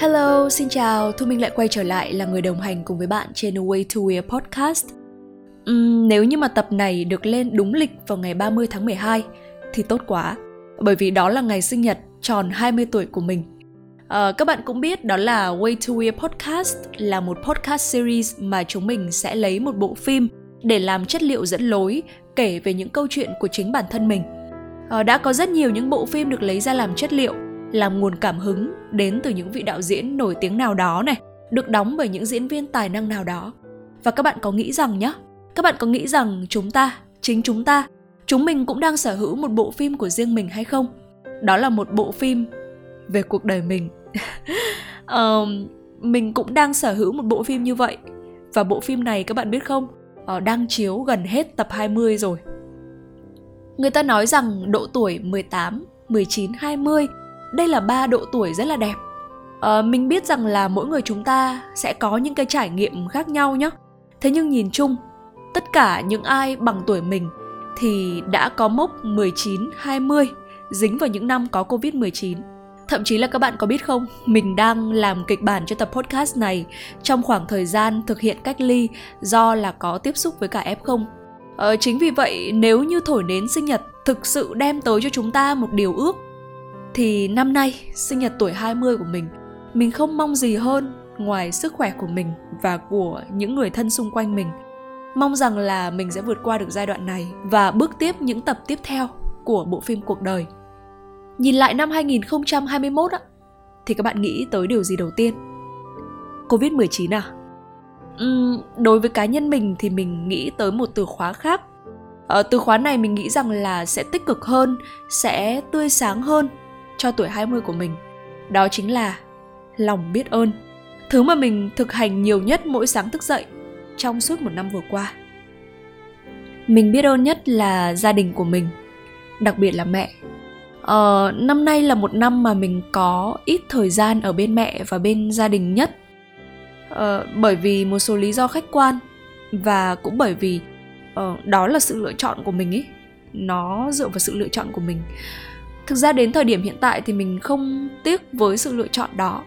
Hello, xin chào, Thu Minh lại quay trở lại là người đồng hành cùng với bạn trên Way to Wear Podcast. Uhm, nếu như mà tập này được lên đúng lịch vào ngày 30 tháng 12 thì tốt quá, bởi vì đó là ngày sinh nhật tròn 20 tuổi của mình. À, các bạn cũng biết đó là Way to Wear Podcast là một podcast series mà chúng mình sẽ lấy một bộ phim để làm chất liệu dẫn lối kể về những câu chuyện của chính bản thân mình. À, đã có rất nhiều những bộ phim được lấy ra làm chất liệu làm nguồn cảm hứng đến từ những vị đạo diễn nổi tiếng nào đó này, được đóng bởi những diễn viên tài năng nào đó. Và các bạn có nghĩ rằng nhá, các bạn có nghĩ rằng chúng ta, chính chúng ta, chúng mình cũng đang sở hữu một bộ phim của riêng mình hay không? Đó là một bộ phim về cuộc đời mình. uh, mình cũng đang sở hữu một bộ phim như vậy. Và bộ phim này các bạn biết không, uh, đang chiếu gần hết tập 20 rồi. Người ta nói rằng độ tuổi 18, 19, 20 đây là ba độ tuổi rất là đẹp à, mình biết rằng là mỗi người chúng ta sẽ có những cái trải nghiệm khác nhau nhé thế nhưng nhìn chung tất cả những ai bằng tuổi mình thì đã có mốc 19, 20 dính vào những năm có Covid-19. Thậm chí là các bạn có biết không, mình đang làm kịch bản cho tập podcast này trong khoảng thời gian thực hiện cách ly do là có tiếp xúc với cả F0. Ờ, chính vì vậy nếu như thổi nến sinh nhật thực sự đem tới cho chúng ta một điều ước thì năm nay sinh nhật tuổi 20 của mình mình không mong gì hơn ngoài sức khỏe của mình và của những người thân xung quanh mình. Mong rằng là mình sẽ vượt qua được giai đoạn này và bước tiếp những tập tiếp theo của bộ phim cuộc đời. Nhìn lại năm 2021 á thì các bạn nghĩ tới điều gì đầu tiên? Covid-19 à? Uhm, đối với cá nhân mình thì mình nghĩ tới một từ khóa khác. Ở từ khóa này mình nghĩ rằng là sẽ tích cực hơn, sẽ tươi sáng hơn cho tuổi 20 của mình. Đó chính là lòng biết ơn. Thứ mà mình thực hành nhiều nhất mỗi sáng thức dậy trong suốt một năm vừa qua. Mình biết ơn nhất là gia đình của mình, đặc biệt là mẹ. Ờ, năm nay là một năm mà mình có ít thời gian ở bên mẹ và bên gia đình nhất. Ờ, bởi vì một số lý do khách quan và cũng bởi vì ờ, đó là sự lựa chọn của mình ấy nó dựa vào sự lựa chọn của mình thực ra đến thời điểm hiện tại thì mình không tiếc với sự lựa chọn đó.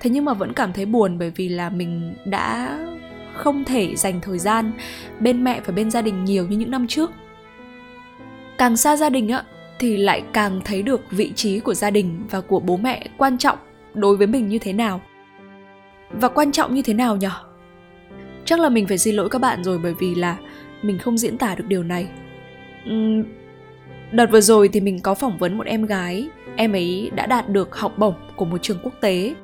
Thế nhưng mà vẫn cảm thấy buồn bởi vì là mình đã không thể dành thời gian bên mẹ và bên gia đình nhiều như những năm trước. Càng xa gia đình á, thì lại càng thấy được vị trí của gia đình và của bố mẹ quan trọng đối với mình như thế nào. Và quan trọng như thế nào nhở? Chắc là mình phải xin lỗi các bạn rồi bởi vì là mình không diễn tả được điều này. Đợt vừa rồi thì mình có phỏng vấn một em gái, em ấy đã đạt được học bổng của một trường quốc tế.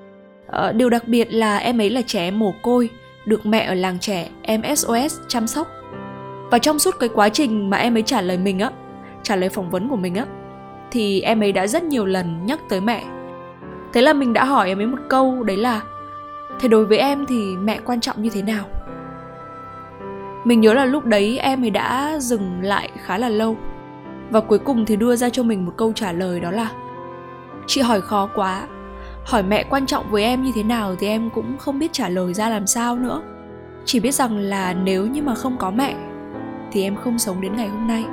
Ờ, điều đặc biệt là em ấy là trẻ em mồ côi, được mẹ ở làng trẻ MSOS chăm sóc. Và trong suốt cái quá trình mà em ấy trả lời mình á, trả lời phỏng vấn của mình á, thì em ấy đã rất nhiều lần nhắc tới mẹ. Thế là mình đã hỏi em ấy một câu đấy là Thế đối với em thì mẹ quan trọng như thế nào? Mình nhớ là lúc đấy em ấy đã dừng lại khá là lâu và cuối cùng thì đưa ra cho mình một câu trả lời đó là chị hỏi khó quá. Hỏi mẹ quan trọng với em như thế nào thì em cũng không biết trả lời ra làm sao nữa. Chỉ biết rằng là nếu như mà không có mẹ thì em không sống đến ngày hôm nay.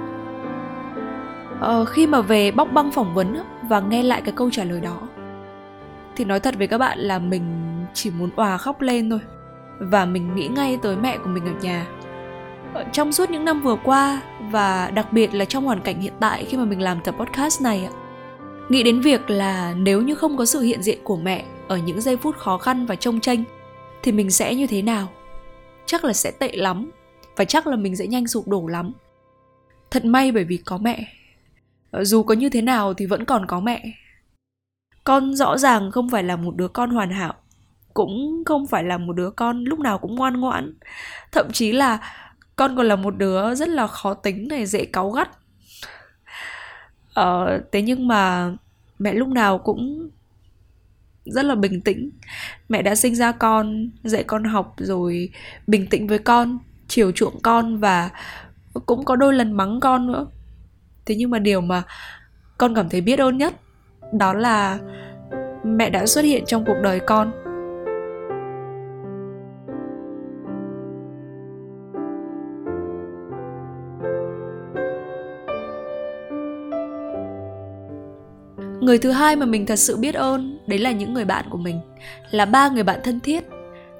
Ờ, khi mà về bóc băng phỏng vấn và nghe lại cái câu trả lời đó thì nói thật với các bạn là mình chỉ muốn òa khóc lên thôi. Và mình nghĩ ngay tới mẹ của mình ở nhà trong suốt những năm vừa qua, và đặc biệt là trong hoàn cảnh hiện tại khi mà mình làm tập podcast này ạ, nghĩ đến việc là nếu như không có sự hiện diện của mẹ ở những giây phút khó khăn và trông tranh, thì mình sẽ như thế nào? Chắc là sẽ tệ lắm, và chắc là mình sẽ nhanh sụp đổ lắm. Thật may bởi vì có mẹ. Ờ, dù có như thế nào thì vẫn còn có mẹ. Con rõ ràng không phải là một đứa con hoàn hảo, cũng không phải là một đứa con lúc nào cũng ngoan ngoãn. Thậm chí là con còn là một đứa rất là khó tính này dễ cáu gắt. Ờ, thế nhưng mà mẹ lúc nào cũng rất là bình tĩnh. Mẹ đã sinh ra con dạy con học rồi bình tĩnh với con chiều chuộng con và cũng có đôi lần mắng con nữa. Thế nhưng mà điều mà con cảm thấy biết ơn nhất đó là mẹ đã xuất hiện trong cuộc đời con. Người thứ hai mà mình thật sự biết ơn, đấy là những người bạn của mình. Là ba người bạn thân thiết,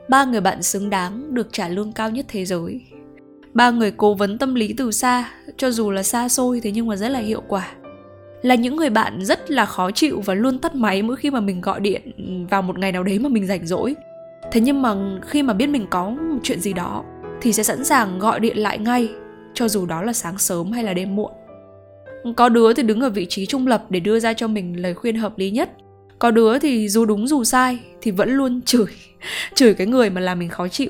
ba người bạn xứng đáng được trả lương cao nhất thế giới. Ba người cố vấn tâm lý từ xa, cho dù là xa xôi thế nhưng mà rất là hiệu quả. Là những người bạn rất là khó chịu và luôn tắt máy mỗi khi mà mình gọi điện vào một ngày nào đấy mà mình rảnh rỗi. Thế nhưng mà khi mà biết mình có một chuyện gì đó, thì sẽ sẵn sàng gọi điện lại ngay, cho dù đó là sáng sớm hay là đêm muộn có đứa thì đứng ở vị trí trung lập để đưa ra cho mình lời khuyên hợp lý nhất. Có đứa thì dù đúng dù sai thì vẫn luôn chửi chửi cái người mà làm mình khó chịu.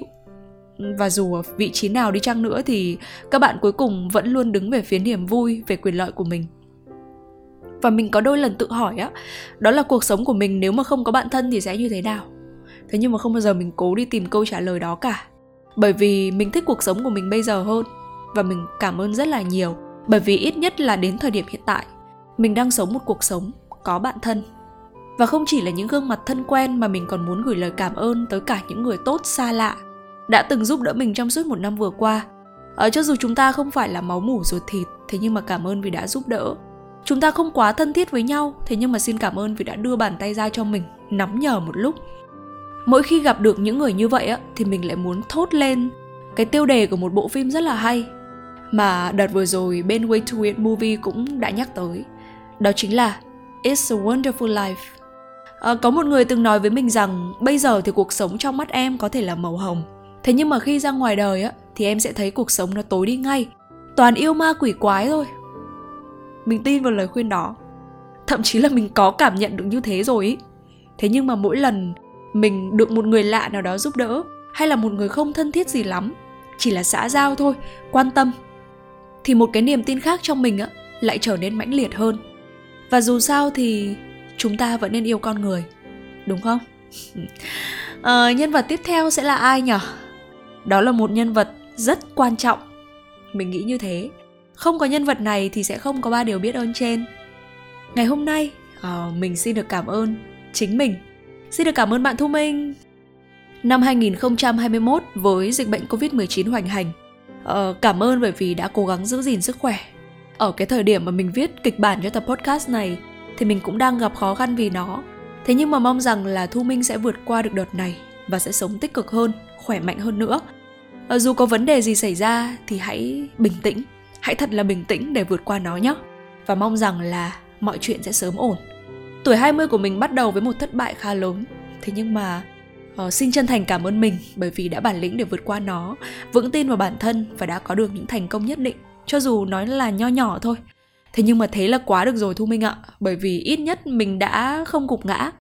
Và dù ở vị trí nào đi chăng nữa thì các bạn cuối cùng vẫn luôn đứng về phía niềm vui, về quyền lợi của mình. Và mình có đôi lần tự hỏi á, đó là cuộc sống của mình nếu mà không có bạn thân thì sẽ như thế nào? Thế nhưng mà không bao giờ mình cố đi tìm câu trả lời đó cả. Bởi vì mình thích cuộc sống của mình bây giờ hơn và mình cảm ơn rất là nhiều bởi vì ít nhất là đến thời điểm hiện tại, mình đang sống một cuộc sống có bạn thân. Và không chỉ là những gương mặt thân quen mà mình còn muốn gửi lời cảm ơn tới cả những người tốt xa lạ, đã từng giúp đỡ mình trong suốt một năm vừa qua. Ở cho dù chúng ta không phải là máu mủ ruột thịt, thế nhưng mà cảm ơn vì đã giúp đỡ. Chúng ta không quá thân thiết với nhau, thế nhưng mà xin cảm ơn vì đã đưa bàn tay ra cho mình, nắm nhờ một lúc. Mỗi khi gặp được những người như vậy á, thì mình lại muốn thốt lên. Cái tiêu đề của một bộ phim rất là hay mà đợt vừa rồi bên Way to It Movie cũng đã nhắc tới. Đó chính là It's a Wonderful Life. À, có một người từng nói với mình rằng bây giờ thì cuộc sống trong mắt em có thể là màu hồng. Thế nhưng mà khi ra ngoài đời á thì em sẽ thấy cuộc sống nó tối đi ngay. Toàn yêu ma quỷ quái thôi. Mình tin vào lời khuyên đó. Thậm chí là mình có cảm nhận được như thế rồi ý. Thế nhưng mà mỗi lần mình được một người lạ nào đó giúp đỡ hay là một người không thân thiết gì lắm chỉ là xã giao thôi quan tâm thì một cái niềm tin khác trong mình á lại trở nên mãnh liệt hơn. Và dù sao thì chúng ta vẫn nên yêu con người đúng không? À, nhân vật tiếp theo sẽ là ai nhỉ đó là một nhân vật rất quan trọng. Mình nghĩ như thế. Không có nhân vật này thì sẽ không có ba điều biết ơn trên. Ngày hôm nay à, mình xin được cảm ơn chính mình. Xin được cảm ơn bạn thu minh. Năm 2021 với dịch bệnh Covid-19 hoành hành. Uh, cảm ơn bởi vì đã cố gắng giữ gìn sức khỏe. Ở cái thời điểm mà mình viết kịch bản cho tập podcast này thì mình cũng đang gặp khó khăn vì nó. Thế nhưng mà mong rằng là Thu Minh sẽ vượt qua được đợt này và sẽ sống tích cực hơn, khỏe mạnh hơn nữa. Uh, dù có vấn đề gì xảy ra thì hãy bình tĩnh, hãy thật là bình tĩnh để vượt qua nó nhé. Và mong rằng là mọi chuyện sẽ sớm ổn. Tuổi 20 của mình bắt đầu với một thất bại khá lớn. Thế nhưng mà uh, xin chân thành cảm ơn mình bởi vì đã bản lĩnh để vượt qua nó, vững tin vào bản thân và đã có được những thành công nhất định, cho dù nói là nho nhỏ thôi. Thế nhưng mà thế là quá được rồi Thu Minh ạ, bởi vì ít nhất mình đã không gục ngã.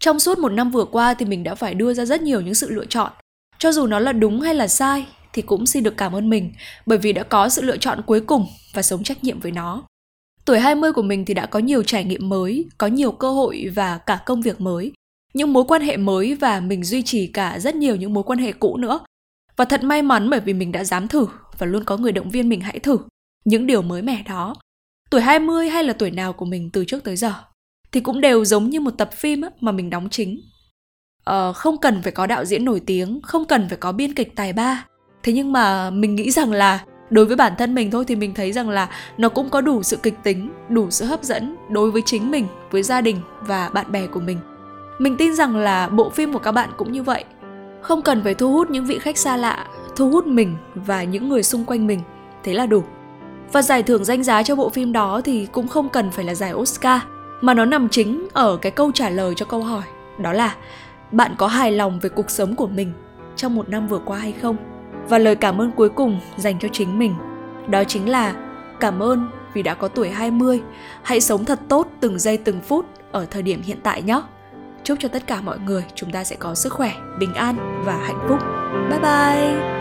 Trong suốt một năm vừa qua thì mình đã phải đưa ra rất nhiều những sự lựa chọn. Cho dù nó là đúng hay là sai thì cũng xin được cảm ơn mình bởi vì đã có sự lựa chọn cuối cùng và sống trách nhiệm với nó. Tuổi 20 của mình thì đã có nhiều trải nghiệm mới, có nhiều cơ hội và cả công việc mới những mối quan hệ mới và mình duy trì cả rất nhiều những mối quan hệ cũ nữa. Và thật may mắn bởi vì mình đã dám thử và luôn có người động viên mình hãy thử những điều mới mẻ đó. Tuổi 20 hay là tuổi nào của mình từ trước tới giờ thì cũng đều giống như một tập phim mà mình đóng chính. Ờ, không cần phải có đạo diễn nổi tiếng, không cần phải có biên kịch tài ba. Thế nhưng mà mình nghĩ rằng là đối với bản thân mình thôi thì mình thấy rằng là nó cũng có đủ sự kịch tính, đủ sự hấp dẫn đối với chính mình, với gia đình và bạn bè của mình. Mình tin rằng là bộ phim của các bạn cũng như vậy. Không cần phải thu hút những vị khách xa lạ, thu hút mình và những người xung quanh mình, thế là đủ. Và giải thưởng danh giá cho bộ phim đó thì cũng không cần phải là giải Oscar, mà nó nằm chính ở cái câu trả lời cho câu hỏi, đó là bạn có hài lòng về cuộc sống của mình trong một năm vừa qua hay không? Và lời cảm ơn cuối cùng dành cho chính mình, đó chính là cảm ơn vì đã có tuổi 20, hãy sống thật tốt từng giây từng phút ở thời điểm hiện tại nhé. Chúc cho tất cả mọi người chúng ta sẽ có sức khỏe, bình an và hạnh phúc. Bye bye!